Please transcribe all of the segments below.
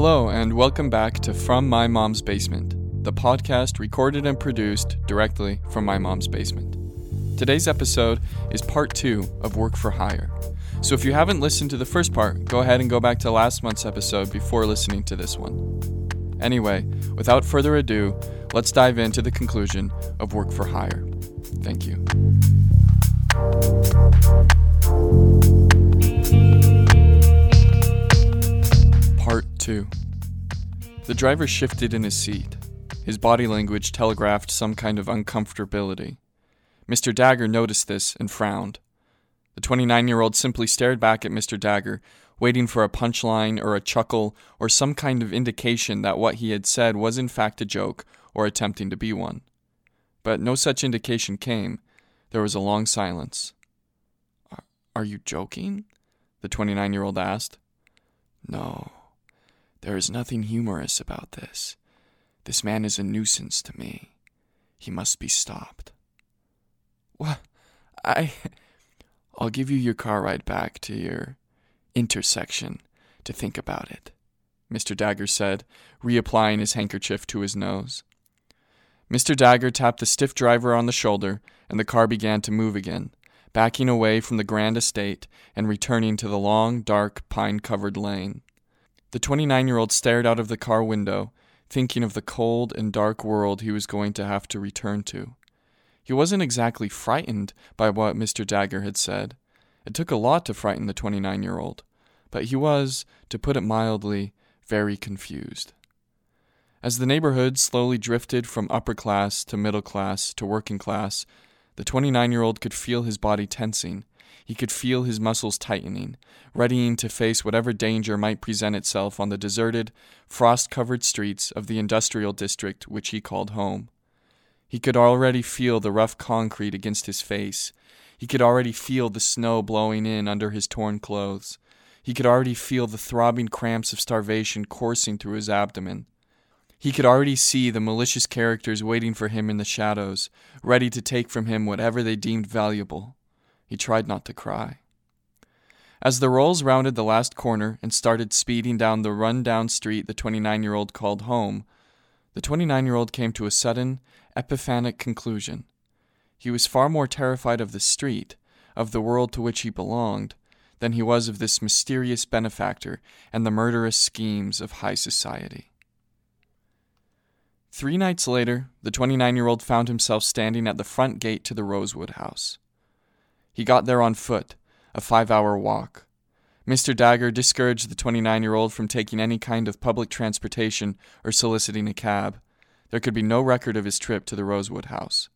Hello, and welcome back to From My Mom's Basement, the podcast recorded and produced directly from my mom's basement. Today's episode is part two of Work for Hire. So if you haven't listened to the first part, go ahead and go back to last month's episode before listening to this one. Anyway, without further ado, let's dive into the conclusion of Work for Hire. Thank you. 2 The driver shifted in his seat. His body language telegraphed some kind of uncomfortability. Mr. Dagger noticed this and frowned. The 29 year old simply stared back at Mr. Dagger, waiting for a punchline or a chuckle or some kind of indication that what he had said was in fact a joke or attempting to be one. But no such indication came. There was a long silence. Are you joking? The 29 year old asked. No, there is nothing humorous about this. This man is a nuisance to me. He must be stopped. What? I. I'll give you your car ride back to your intersection to think about it, Mr. Dagger said, reapplying his handkerchief to his nose. Mr. Dagger tapped the stiff driver on the shoulder, and the car began to move again, backing away from the grand estate and returning to the long, dark, pine covered lane. The 29 year old stared out of the car window, thinking of the cold and dark world he was going to have to return to. He wasn't exactly frightened by what Mr. Dagger had said. It took a lot to frighten the 29 year old, but he was, to put it mildly, very confused. As the neighborhood slowly drifted from upper class to middle class to working class, the 29 year old could feel his body tensing. He could feel his muscles tightening, readying to face whatever danger might present itself on the deserted, frost covered streets of the industrial district which he called home. He could already feel the rough concrete against his face. He could already feel the snow blowing in under his torn clothes. He could already feel the throbbing cramps of starvation coursing through his abdomen. He could already see the malicious characters waiting for him in the shadows, ready to take from him whatever they deemed valuable. He tried not to cry. As the Rolls rounded the last corner and started speeding down the run down street the 29 year old called home, the 29 year old came to a sudden, epiphanic conclusion. He was far more terrified of the street, of the world to which he belonged, than he was of this mysterious benefactor and the murderous schemes of high society. Three nights later, the 29 year old found himself standing at the front gate to the Rosewood house. He got there on foot, a five hour walk. Mr. Dagger discouraged the 29 year old from taking any kind of public transportation or soliciting a cab. There could be no record of his trip to the Rosewood house.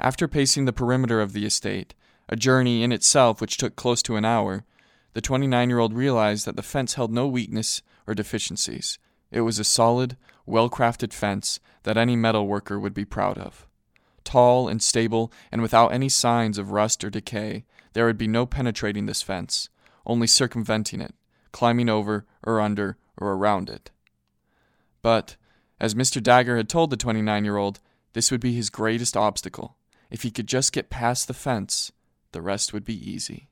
After pacing the perimeter of the estate, a journey in itself which took close to an hour, the 29 year old realized that the fence held no weakness or deficiencies. It was a solid, well crafted fence that any metal worker would be proud of. Tall and stable, and without any signs of rust or decay, there would be no penetrating this fence, only circumventing it, climbing over or under or around it. But, as Mr. Dagger had told the 29 year old, this would be his greatest obstacle. If he could just get past the fence, the rest would be easy.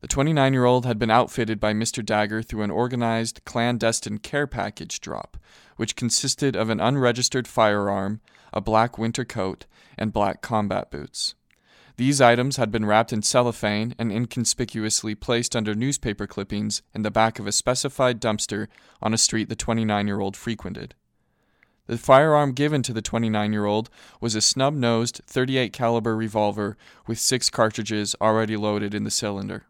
The 29 year old had been outfitted by Mr. Dagger through an organized, clandestine care package drop, which consisted of an unregistered firearm, a black winter coat, and black combat boots. These items had been wrapped in cellophane and inconspicuously placed under newspaper clippings in the back of a specified dumpster on a street the 29 year old frequented. The firearm given to the 29 year old was a snub nosed 38 caliber revolver with six cartridges already loaded in the cylinder.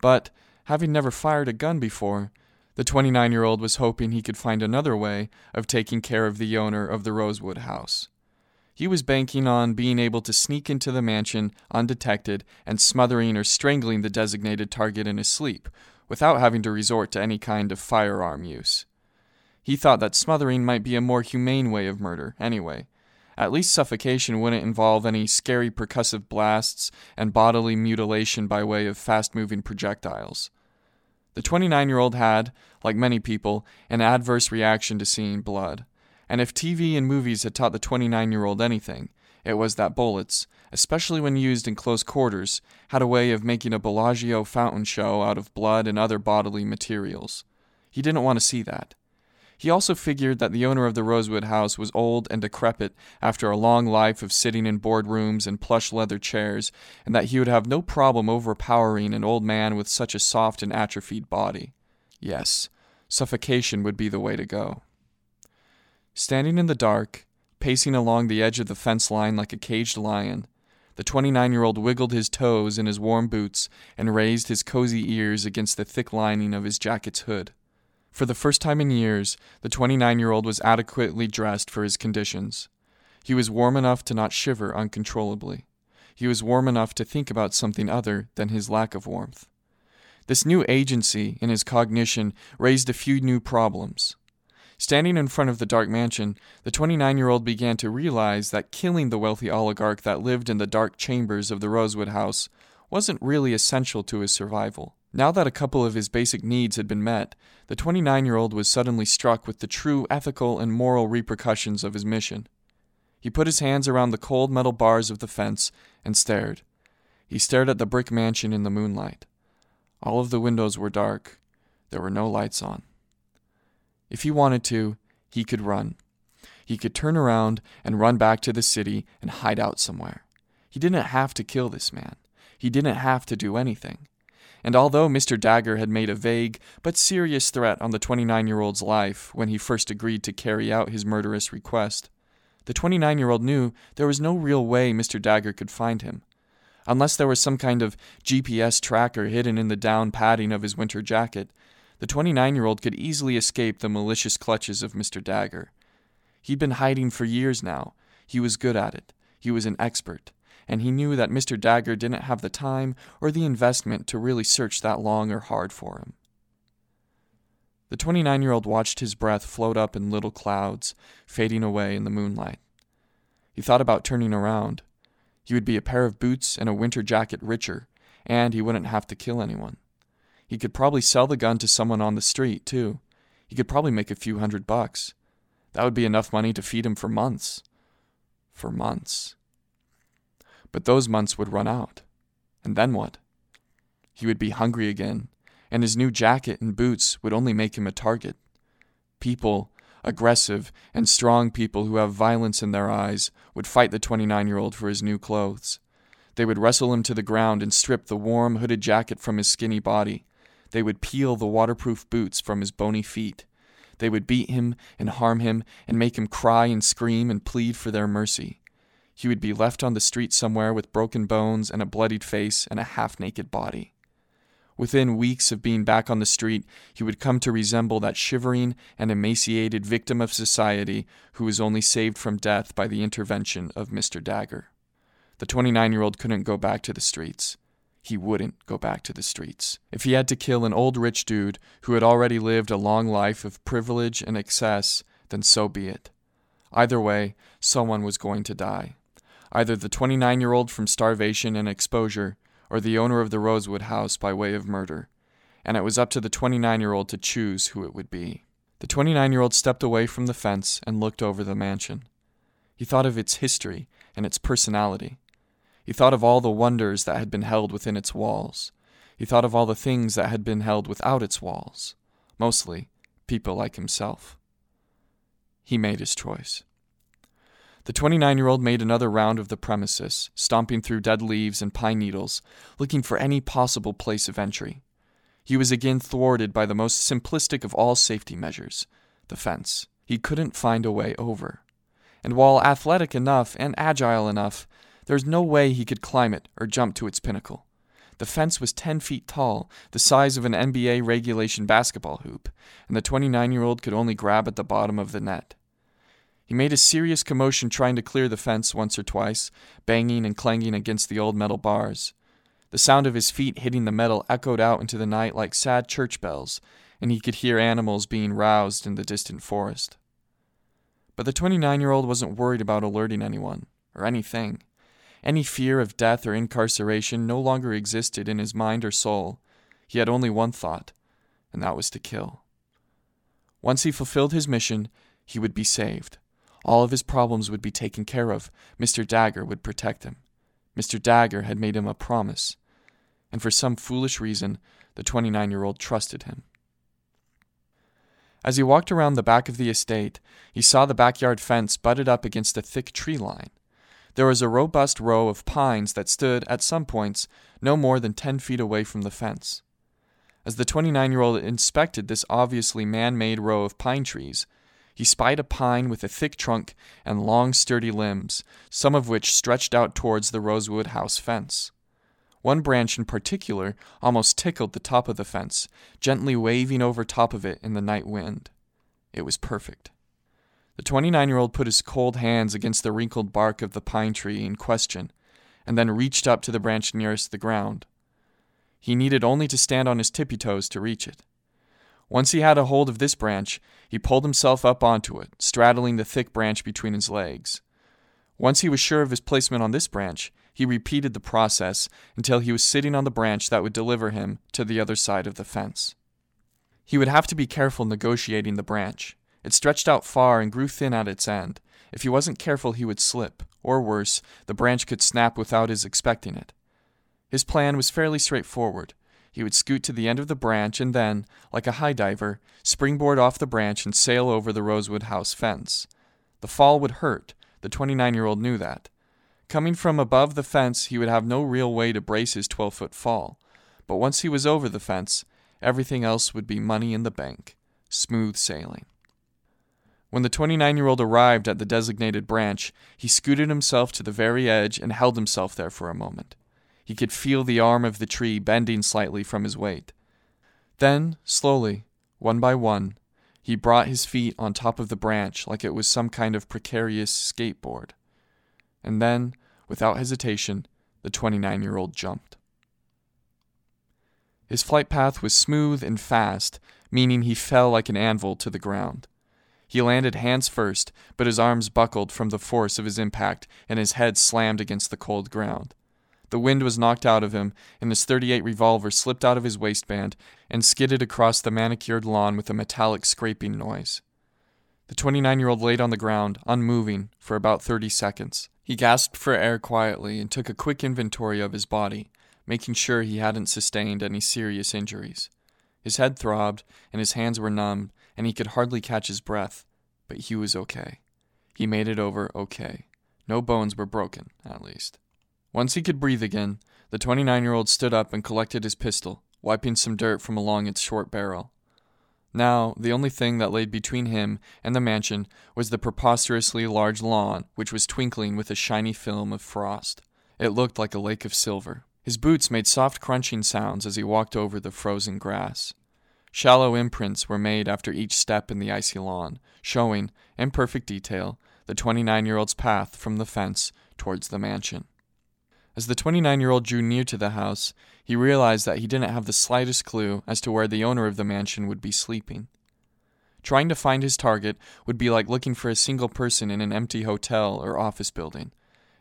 But, having never fired a gun before, the 29 year old was hoping he could find another way of taking care of the owner of the Rosewood house. He was banking on being able to sneak into the mansion undetected and smothering or strangling the designated target in his sleep, without having to resort to any kind of firearm use. He thought that smothering might be a more humane way of murder, anyway, at least suffocation wouldn't involve any scary percussive blasts and bodily mutilation by way of fast moving projectiles. The 29 year old had, like many people, an adverse reaction to seeing blood. And if TV and movies had taught the 29 year old anything, it was that bullets, especially when used in close quarters, had a way of making a Bellagio fountain show out of blood and other bodily materials. He didn't want to see that. He also figured that the owner of the Rosewood house was old and decrepit after a long life of sitting in boardrooms and plush leather chairs, and that he would have no problem overpowering an old man with such a soft and atrophied body. Yes, suffocation would be the way to go. Standing in the dark, pacing along the edge of the fence line like a caged lion, the 29 year old wiggled his toes in his warm boots and raised his cozy ears against the thick lining of his jacket's hood. For the first time in years, the 29 year old was adequately dressed for his conditions. He was warm enough to not shiver uncontrollably. He was warm enough to think about something other than his lack of warmth. This new agency in his cognition raised a few new problems. Standing in front of the dark mansion, the 29 year old began to realize that killing the wealthy oligarch that lived in the dark chambers of the Rosewood house wasn't really essential to his survival. Now that a couple of his basic needs had been met, the 29 year old was suddenly struck with the true ethical and moral repercussions of his mission. He put his hands around the cold metal bars of the fence and stared. He stared at the brick mansion in the moonlight. All of the windows were dark. There were no lights on. If he wanted to, he could run. He could turn around and run back to the city and hide out somewhere. He didn't have to kill this man. He didn't have to do anything. And although Mr. Dagger had made a vague but serious threat on the 29 year old's life when he first agreed to carry out his murderous request, the 29 year old knew there was no real way Mr. Dagger could find him. Unless there was some kind of GPS tracker hidden in the down padding of his winter jacket, the 29 year old could easily escape the malicious clutches of Mr. Dagger. He'd been hiding for years now. He was good at it. He was an expert. And he knew that Mr. Dagger didn't have the time or the investment to really search that long or hard for him. The 29 year old watched his breath float up in little clouds, fading away in the moonlight. He thought about turning around. He would be a pair of boots and a winter jacket richer, and he wouldn't have to kill anyone. He could probably sell the gun to someone on the street, too. He could probably make a few hundred bucks. That would be enough money to feed him for months. For months. But those months would run out. And then what? He would be hungry again, and his new jacket and boots would only make him a target. People, aggressive and strong people who have violence in their eyes, would fight the 29 year old for his new clothes. They would wrestle him to the ground and strip the warm, hooded jacket from his skinny body. They would peel the waterproof boots from his bony feet. They would beat him and harm him and make him cry and scream and plead for their mercy. He would be left on the street somewhere with broken bones and a bloodied face and a half naked body. Within weeks of being back on the street, he would come to resemble that shivering and emaciated victim of society who was only saved from death by the intervention of Mr. Dagger. The 29 year old couldn't go back to the streets he wouldn't go back to the streets. If he had to kill an old rich dude who had already lived a long life of privilege and excess, then so be it. Either way, someone was going to die. Either the 29 year old from starvation and exposure, or the owner of the Rosewood house by way of murder. And it was up to the 29 year old to choose who it would be. The 29 year old stepped away from the fence and looked over the mansion. He thought of its history and its personality. He thought of all the wonders that had been held within its walls. He thought of all the things that had been held without its walls. Mostly, people like himself. He made his choice. The 29 year old made another round of the premises, stomping through dead leaves and pine needles, looking for any possible place of entry. He was again thwarted by the most simplistic of all safety measures the fence. He couldn't find a way over. And while athletic enough and agile enough, there was no way he could climb it or jump to its pinnacle. The fence was 10 feet tall, the size of an NBA regulation basketball hoop, and the 29 year old could only grab at the bottom of the net. He made a serious commotion trying to clear the fence once or twice, banging and clanging against the old metal bars. The sound of his feet hitting the metal echoed out into the night like sad church bells, and he could hear animals being roused in the distant forest. But the 29 year old wasn't worried about alerting anyone, or anything. Any fear of death or incarceration no longer existed in his mind or soul. He had only one thought, and that was to kill. Once he fulfilled his mission, he would be saved. All of his problems would be taken care of. Mr. Dagger would protect him. Mr. Dagger had made him a promise, and for some foolish reason, the 29 year old trusted him. As he walked around the back of the estate, he saw the backyard fence butted up against a thick tree line. There was a robust row of pines that stood, at some points, no more than ten feet away from the fence. As the 29 year old inspected this obviously man made row of pine trees, he spied a pine with a thick trunk and long, sturdy limbs, some of which stretched out towards the Rosewood house fence. One branch in particular almost tickled the top of the fence, gently waving over top of it in the night wind. It was perfect. The 29 year old put his cold hands against the wrinkled bark of the pine tree in question, and then reached up to the branch nearest the ground. He needed only to stand on his tippy toes to reach it. Once he had a hold of this branch, he pulled himself up onto it, straddling the thick branch between his legs. Once he was sure of his placement on this branch, he repeated the process until he was sitting on the branch that would deliver him to the other side of the fence. He would have to be careful negotiating the branch. It stretched out far and grew thin at its end. If he wasn't careful, he would slip, or worse, the branch could snap without his expecting it. His plan was fairly straightforward. He would scoot to the end of the branch and then, like a high diver, springboard off the branch and sail over the Rosewood house fence. The fall would hurt. The 29 year old knew that. Coming from above the fence, he would have no real way to brace his 12 foot fall. But once he was over the fence, everything else would be money in the bank. Smooth sailing. When the 29 year old arrived at the designated branch, he scooted himself to the very edge and held himself there for a moment. He could feel the arm of the tree bending slightly from his weight. Then, slowly, one by one, he brought his feet on top of the branch like it was some kind of precarious skateboard. And then, without hesitation, the 29 year old jumped. His flight path was smooth and fast, meaning he fell like an anvil to the ground. He landed hands first, but his arms buckled from the force of his impact and his head slammed against the cold ground. The wind was knocked out of him, and his 38 revolver slipped out of his waistband and skidded across the manicured lawn with a metallic scraping noise. The 29 year old laid on the ground, unmoving, for about 30 seconds. He gasped for air quietly and took a quick inventory of his body, making sure he hadn't sustained any serious injuries. His head throbbed, and his hands were numb, and he could hardly catch his breath, but he was okay. He made it over okay. No bones were broken, at least. Once he could breathe again, the 29 year old stood up and collected his pistol, wiping some dirt from along its short barrel. Now, the only thing that lay between him and the mansion was the preposterously large lawn, which was twinkling with a shiny film of frost. It looked like a lake of silver. His boots made soft crunching sounds as he walked over the frozen grass. Shallow imprints were made after each step in the icy lawn, showing, in perfect detail, the 29 year old's path from the fence towards the mansion. As the 29 year old drew near to the house, he realized that he didn't have the slightest clue as to where the owner of the mansion would be sleeping. Trying to find his target would be like looking for a single person in an empty hotel or office building.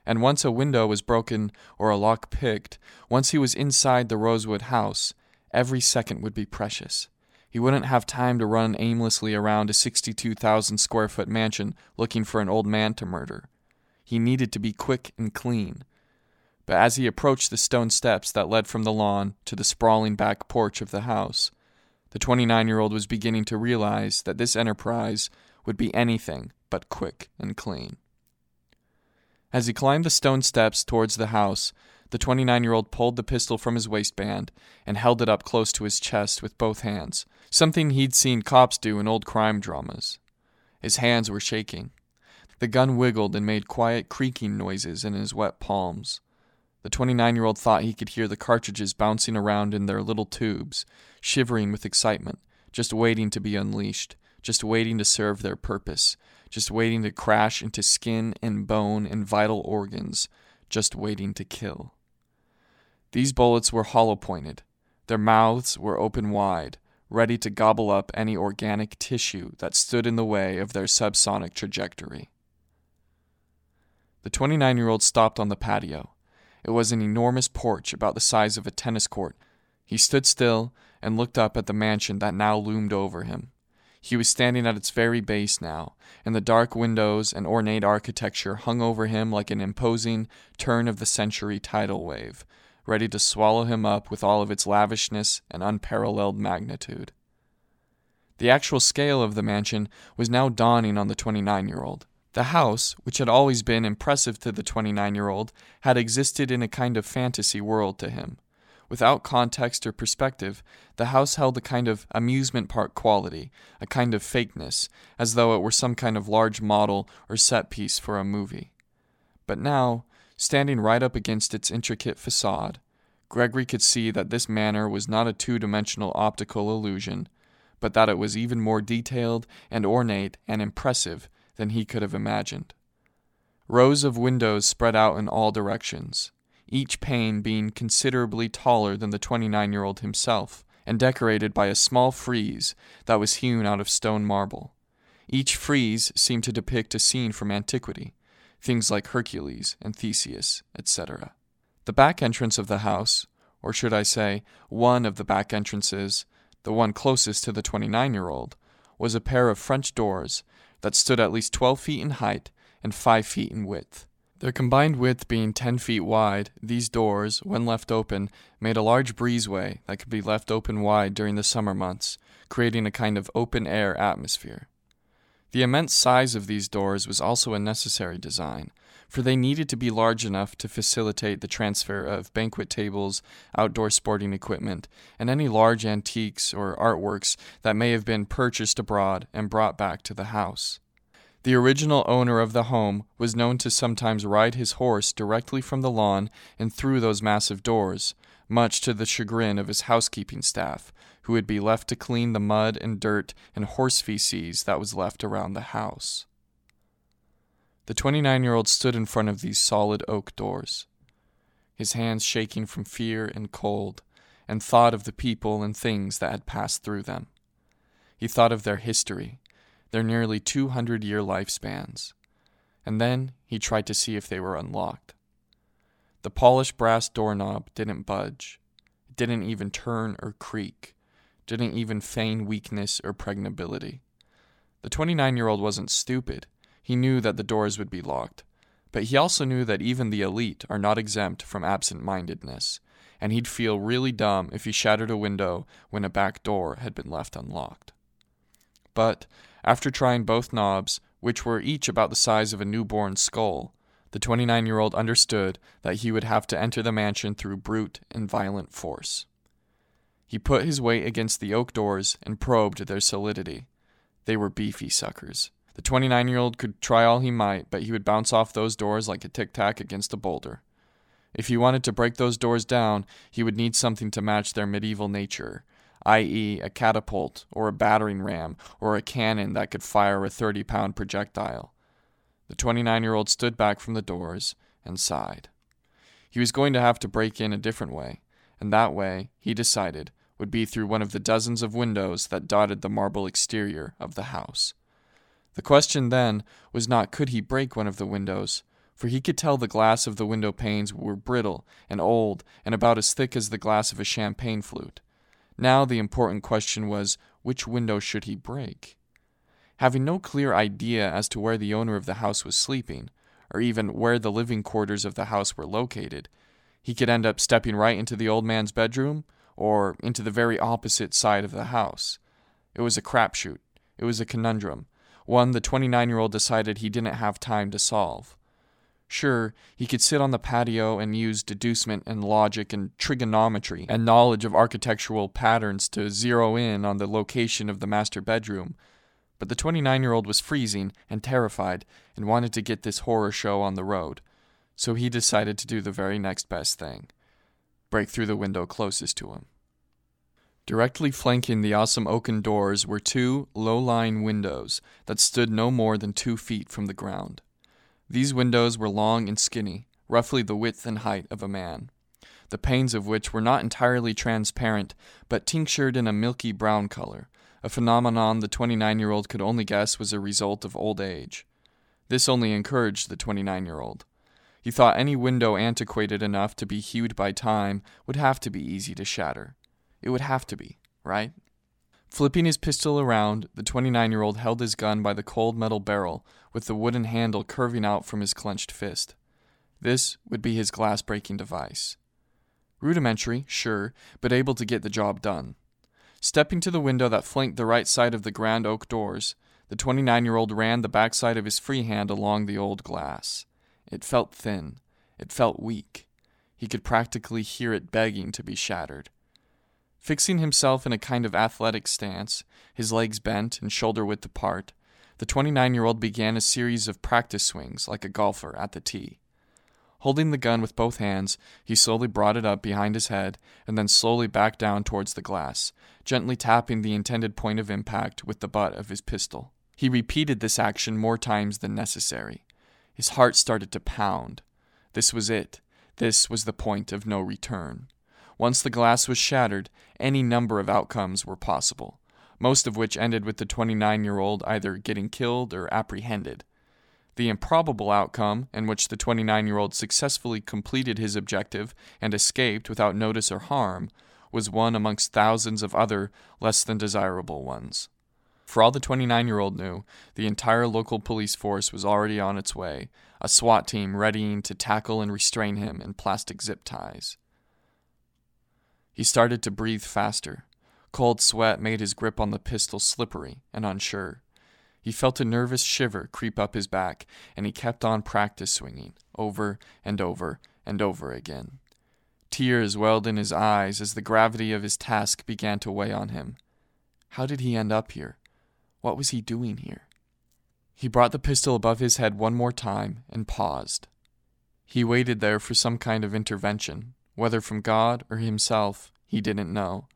And once a window was broken or a lock picked, once he was inside the Rosewood house, every second would be precious. He wouldn't have time to run aimlessly around a 62,000 square foot mansion looking for an old man to murder. He needed to be quick and clean, but as he approached the stone steps that led from the lawn to the sprawling back porch of the house, the 29 year old was beginning to realize that this enterprise would be anything but quick and clean. As he climbed the stone steps towards the house, the 29 year old pulled the pistol from his waistband and held it up close to his chest with both hands, something he'd seen cops do in old crime dramas. His hands were shaking. The gun wiggled and made quiet creaking noises in his wet palms. The 29 year old thought he could hear the cartridges bouncing around in their little tubes, shivering with excitement, just waiting to be unleashed, just waiting to serve their purpose, just waiting to crash into skin and bone and vital organs, just waiting to kill. These bullets were hollow pointed. Their mouths were open wide, ready to gobble up any organic tissue that stood in the way of their subsonic trajectory. The 29 year old stopped on the patio it was an enormous porch about the size of a tennis court. He stood still and looked up at the mansion that now loomed over him. He was standing at its very base now, and the dark windows and ornate architecture hung over him like an imposing turn of the century tidal wave, ready to swallow him up with all of its lavishness and unparalleled magnitude. The actual scale of the mansion was now dawning on the 29 year old. The house, which had always been impressive to the 29 year old, had existed in a kind of fantasy world to him. Without context or perspective, the house held a kind of amusement park quality, a kind of fakeness, as though it were some kind of large model or set piece for a movie. But now, standing right up against its intricate facade, Gregory could see that this manor was not a two dimensional optical illusion, but that it was even more detailed and ornate and impressive than he could have imagined. Rows of windows spread out in all directions, each pane being considerably taller than the 29 year old himself, and decorated by a small frieze that was hewn out of stone marble. Each frieze seemed to depict a scene from antiquity, things like Hercules and Theseus, etc. The back entrance of the house, or should I say, one of the back entrances, the one closest to the 29 year old, was a pair of French doors that stood at least 12 feet in height and 5 feet in width. Their combined width being 10 feet wide, these doors, when left open, made a large breezeway that could be left open wide during the summer months, creating a kind of open air atmosphere. The immense size of these doors was also a necessary design, for they needed to be large enough to facilitate the transfer of banquet tables, outdoor sporting equipment, and any large antiques or artworks that may have been purchased abroad and brought back to the house. The original owner of the home was known to sometimes ride his horse directly from the lawn and through those massive doors, much to the chagrin of his housekeeping staff, who would be left to clean the mud and dirt and horse feces that was left around the house. The 29 year old stood in front of these solid oak doors, his hands shaking from fear and cold, and thought of the people and things that had passed through them. He thought of their history their nearly 200 year lifespans, and then he tried to see if they were unlocked. The polished brass doorknob didn't budge, it didn't even turn or creak, didn't even feign weakness or pregnability. The 29 year old wasn't stupid. He knew that the doors would be locked, but he also knew that even the elite are not exempt from absent mindedness, and he'd feel really dumb if he shattered a window when a back door had been left unlocked. But after trying both knobs, which were each about the size of a newborn skull, the 29 year old understood that he would have to enter the mansion through brute and violent force. He put his weight against the oak doors and probed their solidity. They were beefy suckers. The 29 year old could try all he might, but he would bounce off those doors like a tic tac against a boulder. If he wanted to break those doors down, he would need something to match their medieval nature, i.e., a catapult, or a battering ram, or a cannon that could fire a 30 pound projectile. The 29 year old stood back from the doors and sighed. He was going to have to break in a different way, and that way, he decided, would be through one of the dozens of windows that dotted the marble exterior of the house. The question then was not could he break one of the windows, for he could tell the glass of the window panes were brittle and old and about as thick as the glass of a champagne flute. Now the important question was which window should he break? Having no clear idea as to where the owner of the house was sleeping, or even where the living quarters of the house were located, he could end up stepping right into the old man's bedroom or into the very opposite side of the house. It was a crapshoot. It was a conundrum, one the 29 year old decided he didn't have time to solve. Sure, he could sit on the patio and use deducement and logic and trigonometry and knowledge of architectural patterns to zero in on the location of the master bedroom. But the 29 year old was freezing and terrified and wanted to get this horror show on the road. So he decided to do the very next best thing break through the window closest to him. Directly flanking the awesome oaken doors were two low lying windows that stood no more than two feet from the ground. These windows were long and skinny, roughly the width and height of a man, the panes of which were not entirely transparent, but tinctured in a milky brown color, a phenomenon the 29 year old could only guess was a result of old age. This only encouraged the 29 year old. He thought any window antiquated enough to be hewed by time would have to be easy to shatter. It would have to be, right? Flipping his pistol around, the 29 year old held his gun by the cold metal barrel, with the wooden handle curving out from his clenched fist. This would be his glass breaking device. Rudimentary, sure, but able to get the job done. Stepping to the window that flanked the right side of the grand oak doors, the 29 year old ran the backside of his free hand along the old glass. It felt thin. It felt weak. He could practically hear it begging to be shattered. Fixing himself in a kind of athletic stance, his legs bent and shoulder width apart, the 29 year old began a series of practice swings like a golfer at the tee. Holding the gun with both hands, he slowly brought it up behind his head and then slowly back down towards the glass, gently tapping the intended point of impact with the butt of his pistol. He repeated this action more times than necessary. His heart started to pound. This was it. This was the point of no return. Once the glass was shattered, any number of outcomes were possible, most of which ended with the 29 year old either getting killed or apprehended. The improbable outcome, in which the 29 year old successfully completed his objective and escaped without notice or harm, was one amongst thousands of other less than desirable ones. For all the 29 year old knew, the entire local police force was already on its way, a SWAT team readying to tackle and restrain him in plastic zip ties. He started to breathe faster. Cold sweat made his grip on the pistol slippery and unsure. He felt a nervous shiver creep up his back, and he kept on practice swinging, over and over and over again. Tears welled in his eyes as the gravity of his task began to weigh on him. How did he end up here? What was he doing here? He brought the pistol above his head one more time and paused. He waited there for some kind of intervention, whether from God or himself, he mm-hmm. didn't know.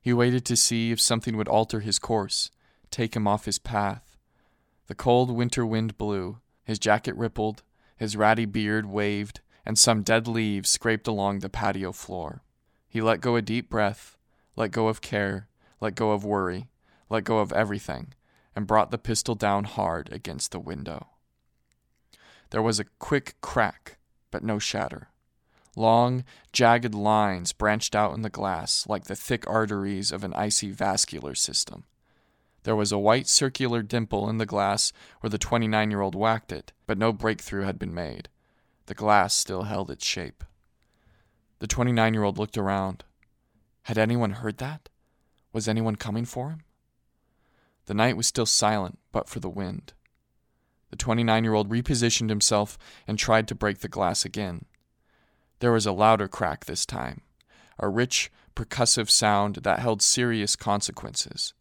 He waited to see if something would alter his course, take him off his path. The cold winter wind blew, his jacket rippled, his ratty beard waved, and some dead leaves scraped along the patio floor. He let go a deep breath, let go of care, let go of worry, let go of everything, and brought the pistol down hard against the window. There was a quick crack, but no shatter. Long, jagged lines branched out in the glass like the thick arteries of an icy vascular system. There was a white circular dimple in the glass where the 29 year old whacked it, but no breakthrough had been made. The glass still held its shape. The 29 year old looked around. Had anyone heard that? Was anyone coming for him? The night was still silent, but for the wind. The 29 year old repositioned himself and tried to break the glass again. There was a louder crack this time, a rich, percussive sound that held serious consequences.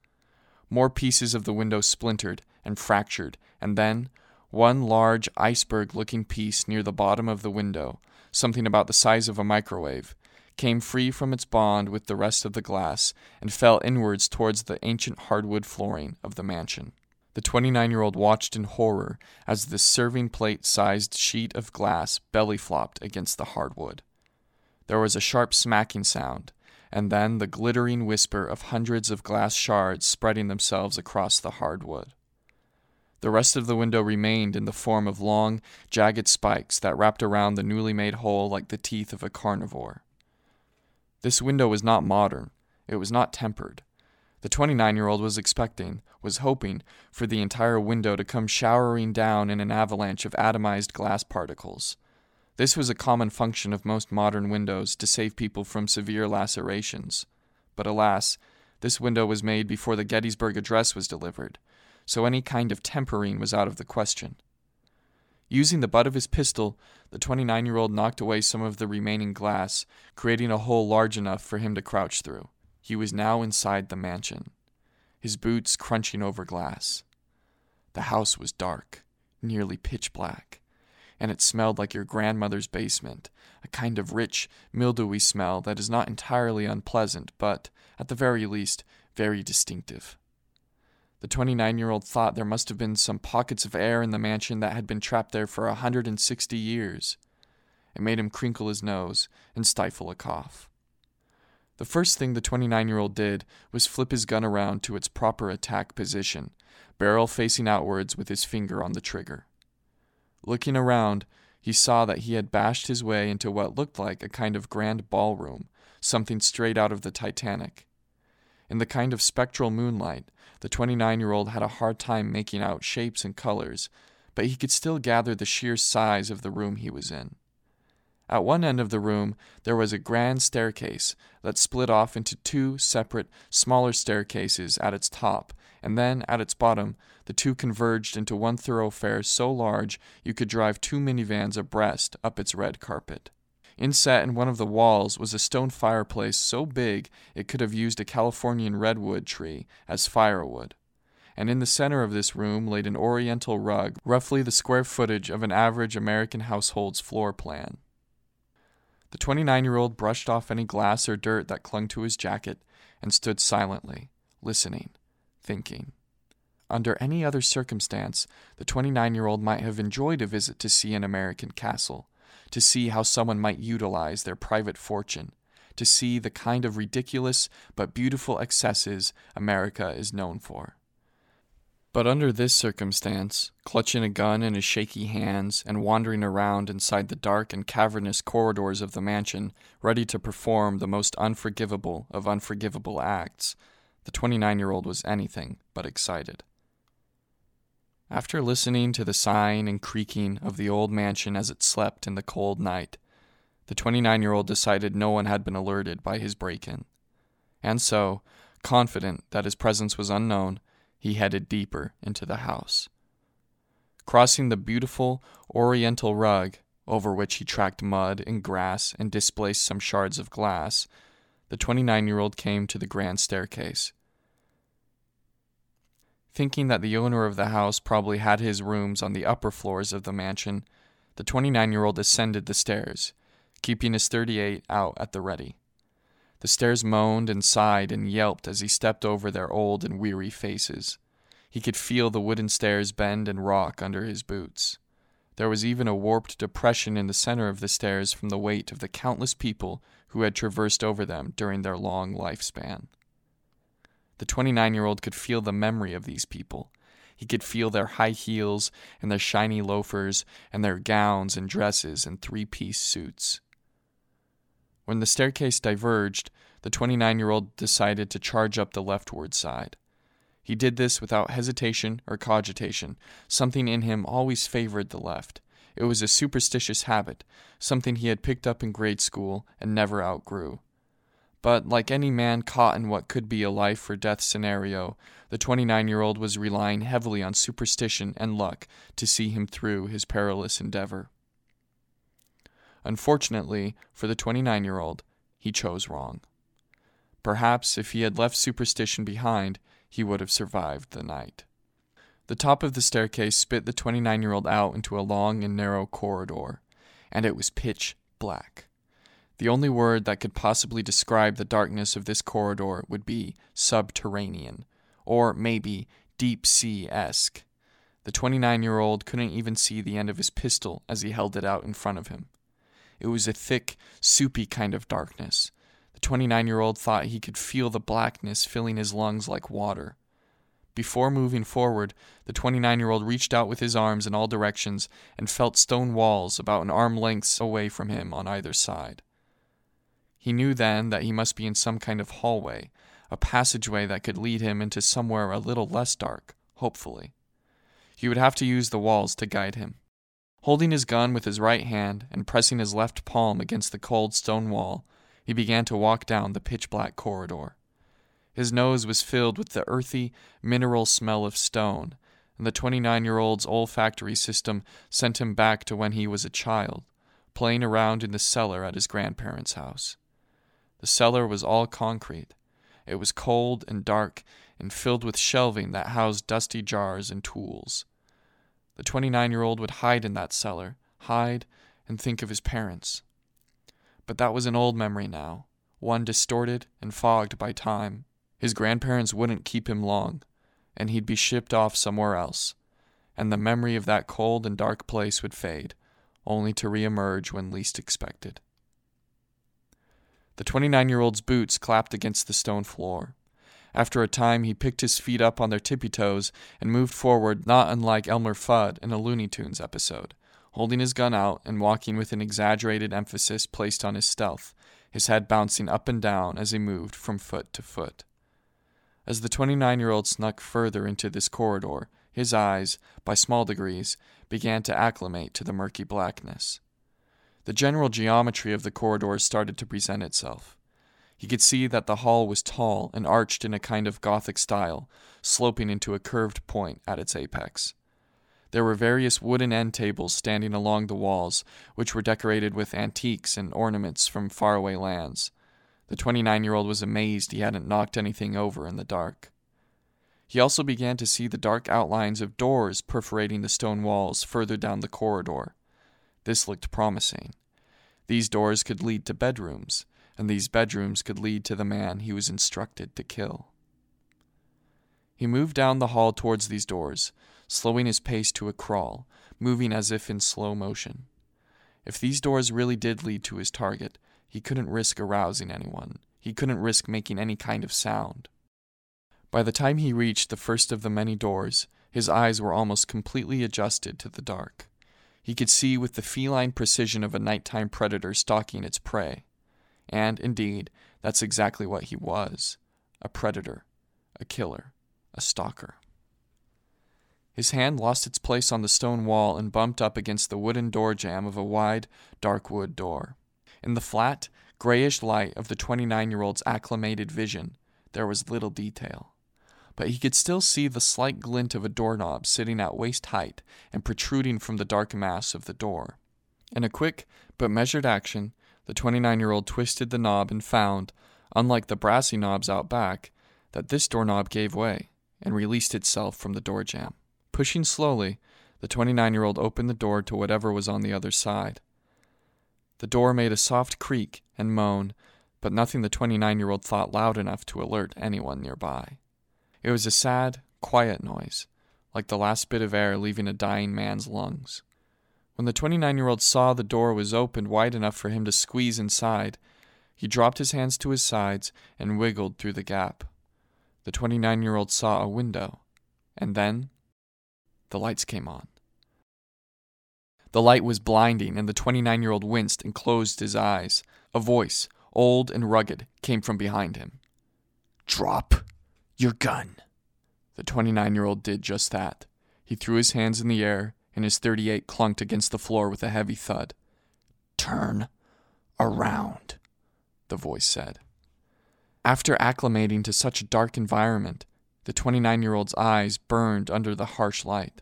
More pieces of the window splintered and fractured, and then one large iceberg looking piece near the bottom of the window, something about the size of a microwave, came free from its bond with the rest of the glass and fell inwards towards the ancient hardwood flooring of the mansion. The 29 year old watched in horror as the serving plate sized sheet of glass belly flopped against the hardwood. There was a sharp smacking sound, and then the glittering whisper of hundreds of glass shards spreading themselves across the hardwood. The rest of the window remained in the form of long, jagged spikes that wrapped around the newly made hole like the teeth of a carnivore. This window was not modern, it was not tempered. The 29 year old was expecting, was hoping, for the entire window to come showering down in an avalanche of atomized glass particles. This was a common function of most modern windows to save people from severe lacerations. But alas, this window was made before the Gettysburg Address was delivered, so any kind of tempering was out of the question. Using the butt of his pistol, the 29 year old knocked away some of the remaining glass, creating a hole large enough for him to crouch through. He was now inside the mansion, his boots crunching over glass. The house was dark, nearly pitch black and it smelled like your grandmother's basement, a kind of rich, mildewy smell that is not entirely unpleasant, but, at the very least, very distinctive. The 29 year old thought there must have been some pockets of air in the mansion that had been trapped there for a 160 years. It made him crinkle his nose and stifle a cough. The first thing the 29 year old did was flip his gun around to its proper attack position, barrel facing outwards with his finger on the trigger. Looking around, he saw that he had bashed his way into what looked like a kind of grand ballroom, something straight out of the Titanic. In the kind of spectral moonlight, the 29 year old had a hard time making out shapes and colors, but he could still gather the sheer size of the room he was in. At one end of the room, there was a grand staircase that split off into two separate, smaller staircases at its top, and then, at its bottom, the two converged into one thoroughfare so large you could drive two minivans abreast up its red carpet. Inset in one of the walls was a stone fireplace so big it could have used a Californian redwood tree as firewood. And in the center of this room laid an oriental rug, roughly the square footage of an average American household's floor plan. The 29 year old brushed off any glass or dirt that clung to his jacket and stood silently, listening, thinking. Under any other circumstance, the 29 year old might have enjoyed a visit to see an American castle, to see how someone might utilize their private fortune, to see the kind of ridiculous but beautiful excesses America is known for. But under this circumstance, clutching a gun in his shaky hands and wandering around inside the dark and cavernous corridors of the mansion, ready to perform the most unforgivable of unforgivable acts, the 29 year old was anything but excited. After listening to the sighing and creaking of the old mansion as it slept in the cold night, the 29 year old decided no one had been alerted by his break in. And so, confident that his presence was unknown, he headed deeper into the house. Crossing the beautiful oriental rug, over which he tracked mud and grass and displaced some shards of glass, the 29 year old came to the grand staircase. Thinking that the owner of the house probably had his rooms on the upper floors of the mansion, the 29 year old ascended the stairs, keeping his 38 out at the ready. The stairs moaned and sighed and yelped as he stepped over their old and weary faces. He could feel the wooden stairs bend and rock under his boots. There was even a warped depression in the center of the stairs from the weight of the countless people who had traversed over them during their long lifespan. The 29 year old could feel the memory of these people. He could feel their high heels and their shiny loafers and their gowns and dresses and three piece suits. When the staircase diverged, the 29 year old decided to charge up the leftward side. He did this without hesitation or cogitation. Something in him always favored the left. It was a superstitious habit, something he had picked up in grade school and never outgrew. But like any man caught in what could be a life or death scenario, the 29 year old was relying heavily on superstition and luck to see him through his perilous endeavor. Unfortunately for the 29 year old, he chose wrong. Perhaps if he had left superstition behind, he would have survived the night. The top of the staircase spit the 29 year old out into a long and narrow corridor, and it was pitch black. The only word that could possibly describe the darkness of this corridor would be subterranean, or maybe deep sea esque. The 29 year old couldn't even see the end of his pistol as he held it out in front of him. It was a thick, soupy kind of darkness. The 29 year old thought he could feel the blackness filling his lungs like water. Before moving forward, the 29 year old reached out with his arms in all directions and felt stone walls about an arm length away from him on either side. He knew then that he must be in some kind of hallway, a passageway that could lead him into somewhere a little less dark, hopefully. He would have to use the walls to guide him. Holding his gun with his right hand and pressing his left palm against the cold stone wall, he began to walk down the pitch black corridor. His nose was filled with the earthy, mineral smell of stone, and the 29 year old's olfactory system sent him back to when he was a child, playing around in the cellar at his grandparents' house. The cellar was all concrete. It was cold and dark and filled with shelving that housed dusty jars and tools. The 29 year old would hide in that cellar, hide and think of his parents. But that was an old memory now, one distorted and fogged by time. His grandparents wouldn't keep him long, and he'd be shipped off somewhere else, and the memory of that cold and dark place would fade, only to reemerge when least expected. The 29 year old's boots clapped against the stone floor. After a time, he picked his feet up on their tippy toes and moved forward, not unlike Elmer Fudd in a Looney Tunes episode, holding his gun out and walking with an exaggerated emphasis placed on his stealth, his head bouncing up and down as he moved from foot to foot. As the 29 year old snuck further into this corridor, his eyes, by small degrees, began to acclimate to the murky blackness. The general geometry of the corridors started to present itself. He could see that the hall was tall and arched in a kind of Gothic style, sloping into a curved point at its apex. There were various wooden end tables standing along the walls, which were decorated with antiques and ornaments from faraway lands. The 29 year old was amazed he hadn't knocked anything over in the dark. He also began to see the dark outlines of doors perforating the stone walls further down the corridor. This looked promising. These doors could lead to bedrooms, and these bedrooms could lead to the man he was instructed to kill. He moved down the hall towards these doors, slowing his pace to a crawl, moving as if in slow motion. If these doors really did lead to his target, he couldn't risk arousing anyone. He couldn't risk making any kind of sound. By the time he reached the first of the many doors, his eyes were almost completely adjusted to the dark. He could see with the feline precision of a nighttime predator stalking its prey. And, indeed, that's exactly what he was a predator, a killer, a stalker. His hand lost its place on the stone wall and bumped up against the wooden door jamb of a wide, dark wood door. In the flat, grayish light of the 29 year old's acclimated vision, there was little detail. But he could still see the slight glint of a doorknob sitting at waist height and protruding from the dark mass of the door. In a quick but measured action, the 29 year old twisted the knob and found, unlike the brassy knobs out back, that this doorknob gave way and released itself from the door jamb. Pushing slowly, the 29 year old opened the door to whatever was on the other side. The door made a soft creak and moan, but nothing the 29 year old thought loud enough to alert anyone nearby. It was a sad, quiet noise, like the last bit of air leaving a dying man's lungs. When the 29 year old saw the door was opened wide enough for him to squeeze inside, he dropped his hands to his sides and wiggled through the gap. The 29 year old saw a window, and then the lights came on. The light was blinding, and the 29 year old winced and closed his eyes. A voice, old and rugged, came from behind him. Drop your gun. The 29 year old did just that. He threw his hands in the air, and his 38 clunked against the floor with a heavy thud. Turn around, the voice said. After acclimating to such a dark environment, the 29 year old's eyes burned under the harsh light.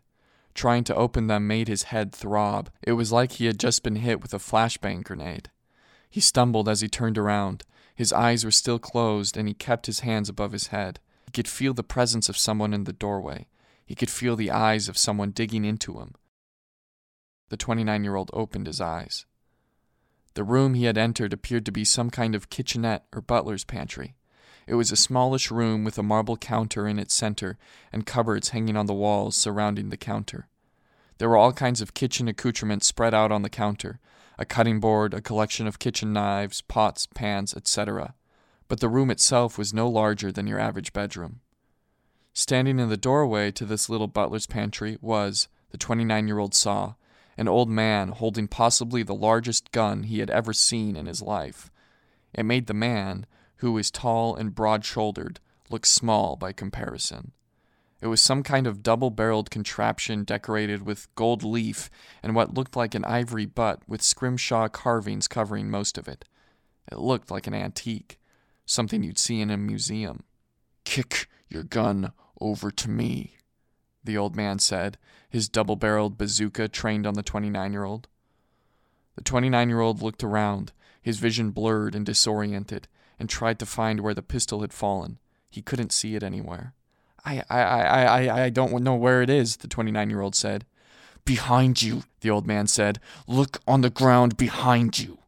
Trying to open them made his head throb. It was like he had just been hit with a flashbang grenade. He stumbled as he turned around. His eyes were still closed, and he kept his hands above his head. He could feel the presence of someone in the doorway. He could feel the eyes of someone digging into him. The 29 year old opened his eyes. The room he had entered appeared to be some kind of kitchenette or butler's pantry. It was a smallish room with a marble counter in its center and cupboards hanging on the walls surrounding the counter. There were all kinds of kitchen accoutrements spread out on the counter a cutting board, a collection of kitchen knives, pots, pans, etc. But the room itself was no larger than your average bedroom. Standing in the doorway to this little butler's pantry was, the 29 year old saw, an old man holding possibly the largest gun he had ever seen in his life. It made the man, who was tall and broad shouldered, look small by comparison. It was some kind of double barreled contraption decorated with gold leaf and what looked like an ivory butt with scrimshaw carvings covering most of it. It looked like an antique, something you'd see in a museum. Kick your gun over to me, the old man said, his double barreled bazooka trained on the 29 year old. The 29 year old looked around, his vision blurred and disoriented, and tried to find where the pistol had fallen. He couldn't see it anywhere. I, I, I, I, I don't know where it is, the 29 year old said. Behind you, the old man said. Look on the ground behind you.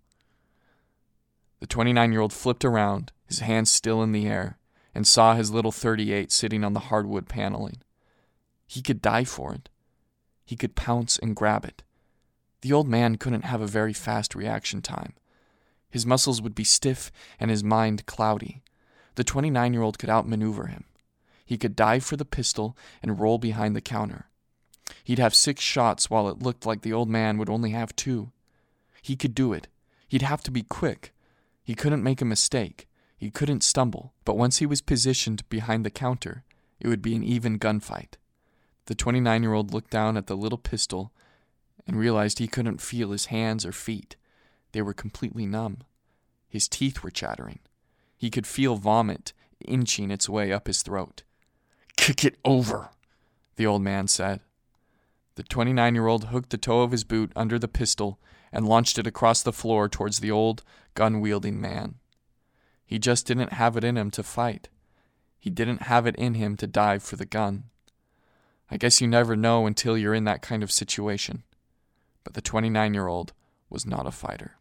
The 29 year old flipped around, his hands still in the air, and saw his little 38 sitting on the hardwood paneling. He could die for it. He could pounce and grab it. The old man couldn't have a very fast reaction time. His muscles would be stiff and his mind cloudy. The 29 year old could outmaneuver him. He could dive for the pistol and roll behind the counter. He'd have six shots while it looked like the old man would only have two. He could do it. He'd have to be quick. He couldn't make a mistake. He couldn't stumble. But once he was positioned behind the counter, it would be an even gunfight. The 29 year old looked down at the little pistol and realized he couldn't feel his hands or feet. They were completely numb. His teeth were chattering. He could feel vomit inching its way up his throat. Kick it over, the old man said. The 29 year old hooked the toe of his boot under the pistol and launched it across the floor towards the old, gun wielding man. He just didn't have it in him to fight. He didn't have it in him to dive for the gun. I guess you never know until you're in that kind of situation. But the 29 year old was not a fighter.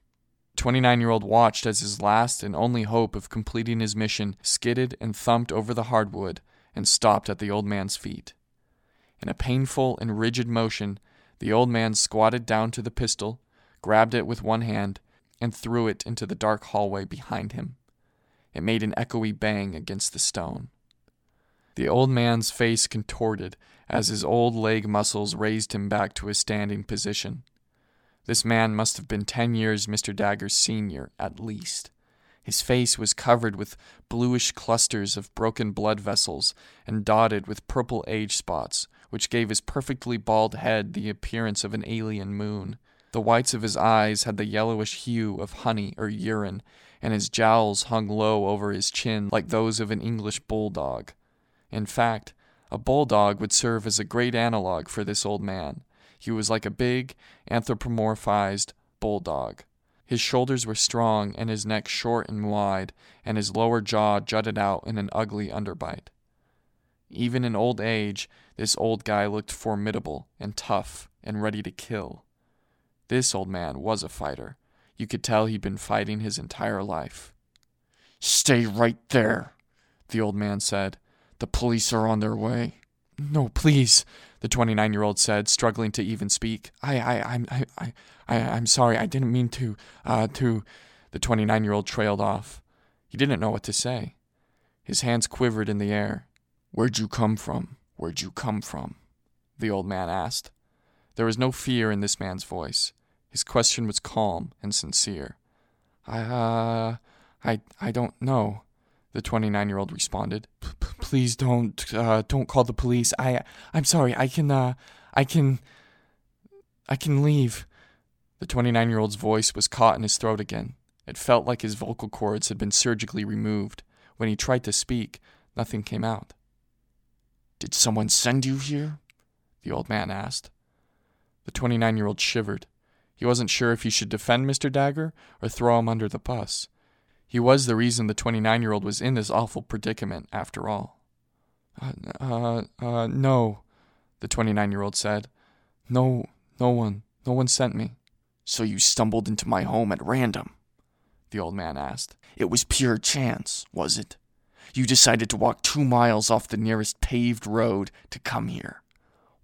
29 year old watched as his last and only hope of completing his mission skidded and thumped over the hardwood and stopped at the old man's feet. In a painful and rigid motion, the old man squatted down to the pistol, grabbed it with one hand, and threw it into the dark hallway behind him. It made an echoey bang against the stone. The old man's face contorted as his old leg muscles raised him back to a standing position. This man must have been ten years Mr. Dagger's senior, at least. His face was covered with bluish clusters of broken blood vessels and dotted with purple age spots, which gave his perfectly bald head the appearance of an alien moon. The whites of his eyes had the yellowish hue of honey or urine, and his jowls hung low over his chin like those of an English bulldog. In fact, a bulldog would serve as a great analog for this old man. He was like a big, anthropomorphized bulldog. His shoulders were strong and his neck short and wide, and his lower jaw jutted out in an ugly underbite. Even in old age, this old guy looked formidable and tough and ready to kill. This old man was a fighter. You could tell he'd been fighting his entire life. Stay right there, the old man said. The police are on their way. No, please, the 29 year old said, struggling to even speak. I, I, I'm, I, I, I'm sorry. I didn't mean to, uh, to. The 29 year old trailed off. He didn't know what to say. His hands quivered in the air. Where'd you come from? Where'd you come from? The old man asked. There was no fear in this man's voice. His question was calm and sincere. I, uh, I, I don't know, the 29 year old responded. Please don't, uh, don't call the police. I, I'm sorry. I can, uh, I can, I can leave. The 29 year old's voice was caught in his throat again. It felt like his vocal cords had been surgically removed. When he tried to speak, nothing came out. Did someone send you here? The old man asked. The 29 year old shivered. He wasn't sure if he should defend Mr. Dagger or throw him under the bus. He was the reason the 29 year old was in this awful predicament, after all. Uh, uh, uh, no, the 29 year old said. No, no one, no one sent me. So you stumbled into my home at random? The old man asked. It was pure chance, was it? You decided to walk two miles off the nearest paved road to come here.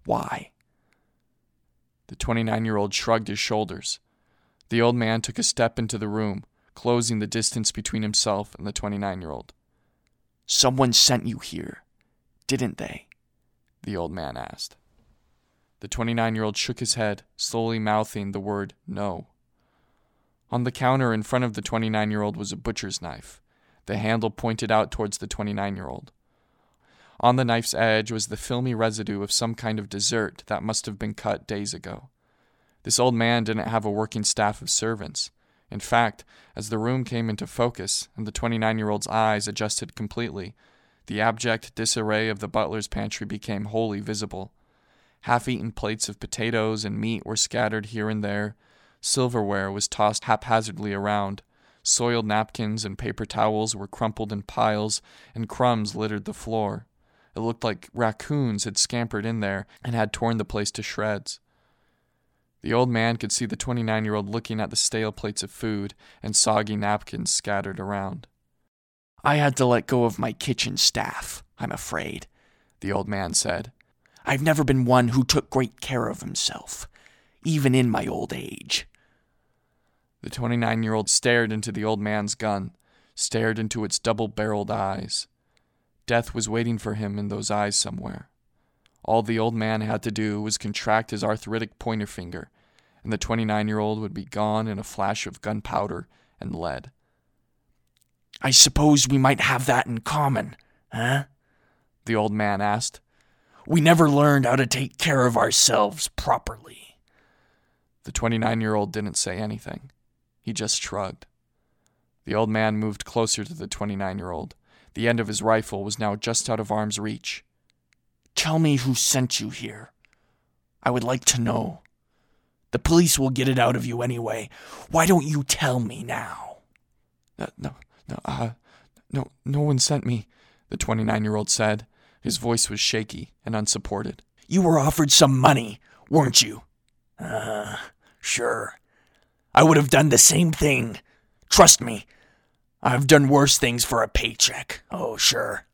Why? The 29 year old shrugged his shoulders. The old man took a step into the room, closing the distance between himself and the 29 year old. Someone sent you here, didn't they? The old man asked. The 29 year old shook his head, slowly mouthing the word no. On the counter in front of the 29 year old was a butcher's knife, the handle pointed out towards the 29 year old. On the knife's edge was the filmy residue of some kind of dessert that must have been cut days ago. This old man didn't have a working staff of servants. In fact, as the room came into focus and the 29 year old's eyes adjusted completely, the abject disarray of the butler's pantry became wholly visible. Half eaten plates of potatoes and meat were scattered here and there. Silverware was tossed haphazardly around. Soiled napkins and paper towels were crumpled in piles, and crumbs littered the floor. It looked like raccoons had scampered in there and had torn the place to shreds. The old man could see the 29 year old looking at the stale plates of food and soggy napkins scattered around. I had to let go of my kitchen staff, I'm afraid, the old man said. I've never been one who took great care of himself, even in my old age. The 29 year old stared into the old man's gun, stared into its double barreled eyes. Death was waiting for him in those eyes somewhere. All the old man had to do was contract his arthritic pointer finger, and the 29 year old would be gone in a flash of gunpowder and lead. I suppose we might have that in common, huh? The old man asked. We never learned how to take care of ourselves properly. The 29 year old didn't say anything. He just shrugged. The old man moved closer to the 29 year old. The end of his rifle was now just out of arm's reach. Tell me who sent you here. I would like to know. The police will get it out of you anyway. Why don't you tell me now? No, no, no, uh, no, no one sent me, the 29 year old said. His voice was shaky and unsupported. You were offered some money, weren't you? Uh, sure. I would have done the same thing. Trust me. I've done worse things for a paycheck. Oh, sure.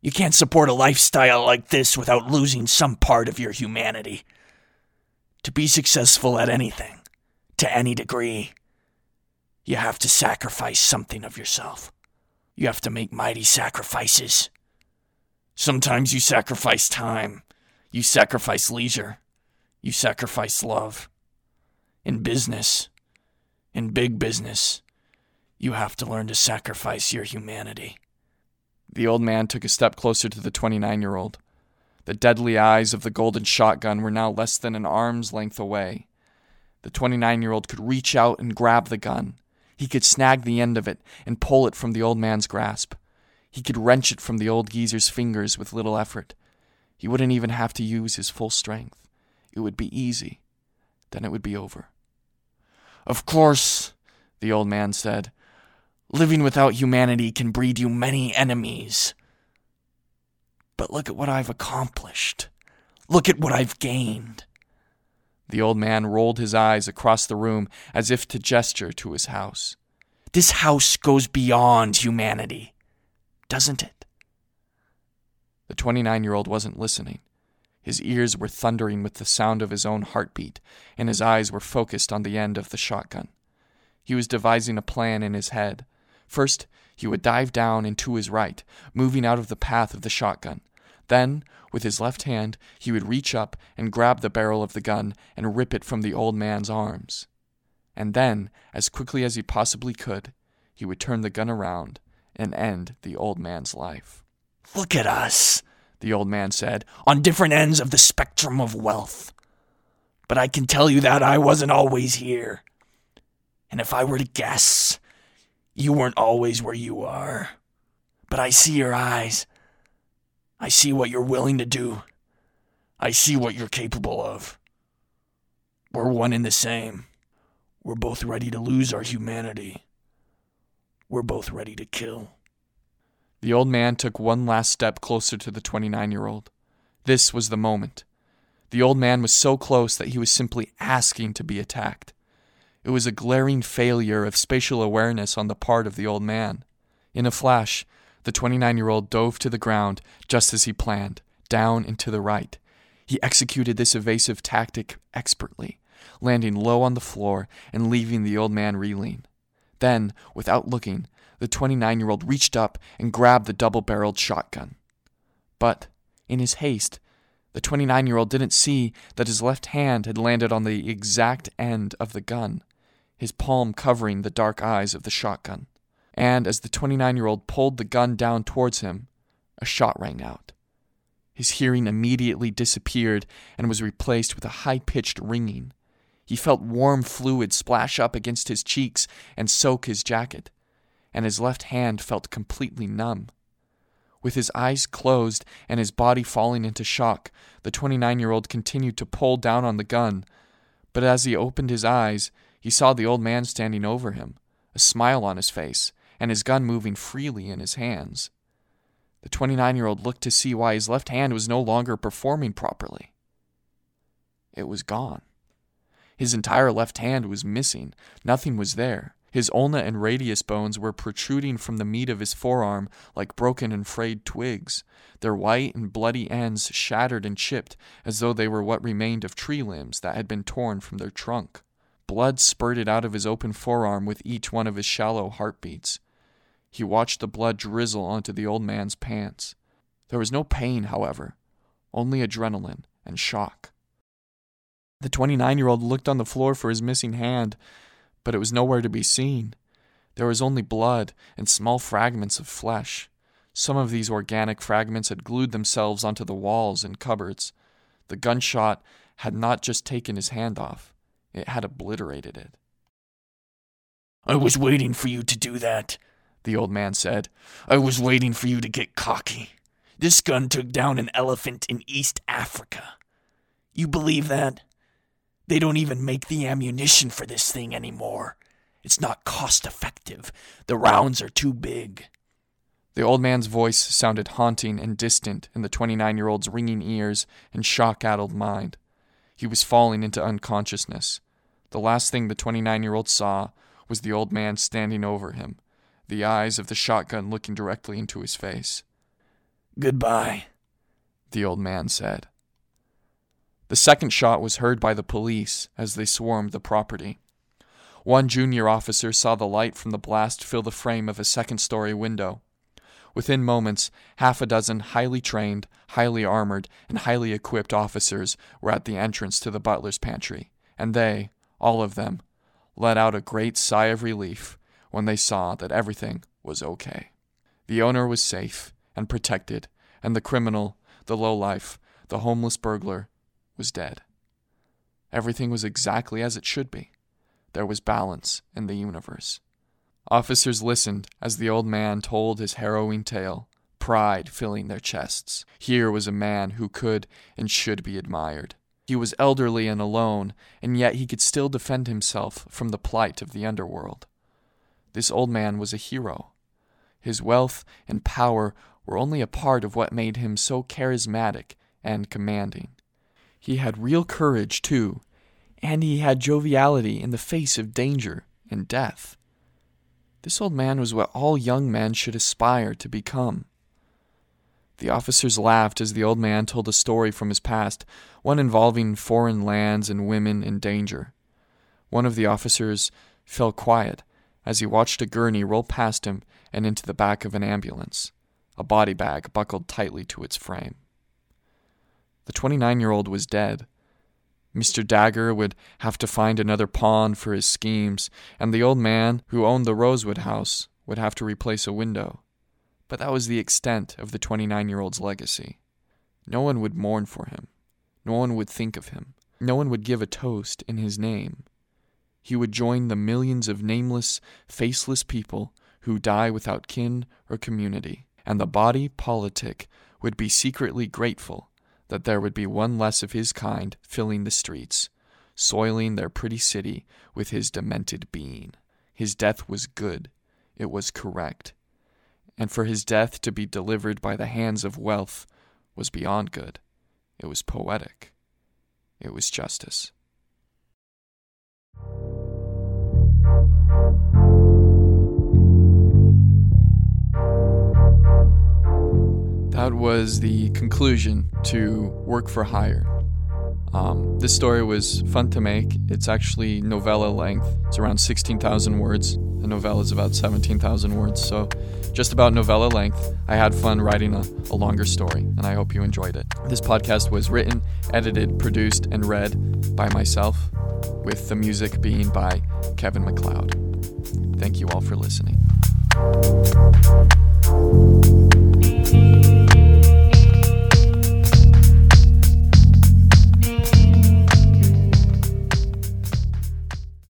You can't support a lifestyle like this without losing some part of your humanity. To be successful at anything, to any degree, you have to sacrifice something of yourself. You have to make mighty sacrifices. Sometimes you sacrifice time, you sacrifice leisure, you sacrifice love. In business, in big business, you have to learn to sacrifice your humanity. The old man took a step closer to the 29 year old. The deadly eyes of the golden shotgun were now less than an arm's length away. The 29 year old could reach out and grab the gun. He could snag the end of it and pull it from the old man's grasp. He could wrench it from the old geezer's fingers with little effort. He wouldn't even have to use his full strength. It would be easy. Then it would be over. Of course, the old man said, living without humanity can breed you many enemies. But look at what I've accomplished. Look at what I've gained. The old man rolled his eyes across the room as if to gesture to his house. This house goes beyond humanity, doesn't it? The 29 year old wasn't listening. His ears were thundering with the sound of his own heartbeat, and his eyes were focused on the end of the shotgun. He was devising a plan in his head. First, he would dive down and to his right, moving out of the path of the shotgun. Then, with his left hand, he would reach up and grab the barrel of the gun and rip it from the old man's arms. And then, as quickly as he possibly could, he would turn the gun around and end the old man's life. Look at us, the old man said, on different ends of the spectrum of wealth. But I can tell you that I wasn't always here. And if I were to guess, you weren't always where you are. But I see your eyes. I see what you're willing to do. I see what you're capable of. We're one in the same. We're both ready to lose our humanity. We're both ready to kill. The old man took one last step closer to the 29 year old. This was the moment. The old man was so close that he was simply asking to be attacked. It was a glaring failure of spatial awareness on the part of the old man. In a flash, the 29 year old dove to the ground just as he planned, down and to the right. He executed this evasive tactic expertly, landing low on the floor and leaving the old man reeling. Then, without looking, the 29 year old reached up and grabbed the double barreled shotgun. But, in his haste, the 29 year old didn't see that his left hand had landed on the exact end of the gun, his palm covering the dark eyes of the shotgun. And as the 29 year old pulled the gun down towards him, a shot rang out. His hearing immediately disappeared and was replaced with a high pitched ringing. He felt warm fluid splash up against his cheeks and soak his jacket and his left hand felt completely numb. With his eyes closed and his body falling into shock, the 29 year old continued to pull down on the gun. But as he opened his eyes, he saw the old man standing over him, a smile on his face, and his gun moving freely in his hands. The 29 year old looked to see why his left hand was no longer performing properly. It was gone. His entire left hand was missing, nothing was there. His ulna and radius bones were protruding from the meat of his forearm like broken and frayed twigs, their white and bloody ends shattered and chipped as though they were what remained of tree limbs that had been torn from their trunk. Blood spurted out of his open forearm with each one of his shallow heartbeats. He watched the blood drizzle onto the old man's pants. There was no pain, however, only adrenaline and shock. The 29 year old looked on the floor for his missing hand but it was nowhere to be seen. There was only blood and small fragments of flesh. Some of these organic fragments had glued themselves onto the walls and cupboards. The gunshot had not just taken his hand off, it had obliterated it. I was waiting for you to do that, the old man said. I was waiting for you to get cocky. This gun took down an elephant in East Africa. You believe that? They don't even make the ammunition for this thing anymore. It's not cost effective. The rounds are too big. The old man's voice sounded haunting and distant in the 29 year old's ringing ears and shock addled mind. He was falling into unconsciousness. The last thing the 29 year old saw was the old man standing over him, the eyes of the shotgun looking directly into his face. Goodbye, the old man said. The second shot was heard by the police as they swarmed the property. One junior officer saw the light from the blast fill the frame of a second story window. Within moments, half a dozen highly trained, highly armored, and highly equipped officers were at the entrance to the butler's pantry, and they, all of them, let out a great sigh of relief when they saw that everything was okay. The owner was safe and protected, and the criminal, the lowlife, the homeless burglar, was dead. Everything was exactly as it should be. There was balance in the universe. Officers listened as the old man told his harrowing tale, pride filling their chests. Here was a man who could and should be admired. He was elderly and alone, and yet he could still defend himself from the plight of the underworld. This old man was a hero. His wealth and power were only a part of what made him so charismatic and commanding. He had real courage, too, and he had joviality in the face of danger and death. This old man was what all young men should aspire to become. The officers laughed as the old man told a story from his past, one involving foreign lands and women in danger. One of the officers fell quiet as he watched a gurney roll past him and into the back of an ambulance, a body bag buckled tightly to its frame. The 29 year old was dead. Mr. Dagger would have to find another pawn for his schemes, and the old man who owned the Rosewood house would have to replace a window but that was the extent of the 29 year old's legacy. No one would mourn for him. No one would think of him. No one would give a toast in his name. He would join the millions of nameless, faceless people who die without kin or community, and the body politic would be secretly grateful that there would be one less of his kind filling the streets, soiling their pretty city with his demented being. His death was good. It was correct and for his death to be delivered by the hands of wealth was beyond good. It was poetic. It was justice. That was the conclusion to Work for Hire. Um, this story was fun to make. It's actually novella length, it's around 16,000 words. The novella is about 17,000 words, so just about novella length. I had fun writing a, a longer story, and I hope you enjoyed it. This podcast was written, edited, produced, and read by myself, with the music being by Kevin MacLeod. Thank you all for listening.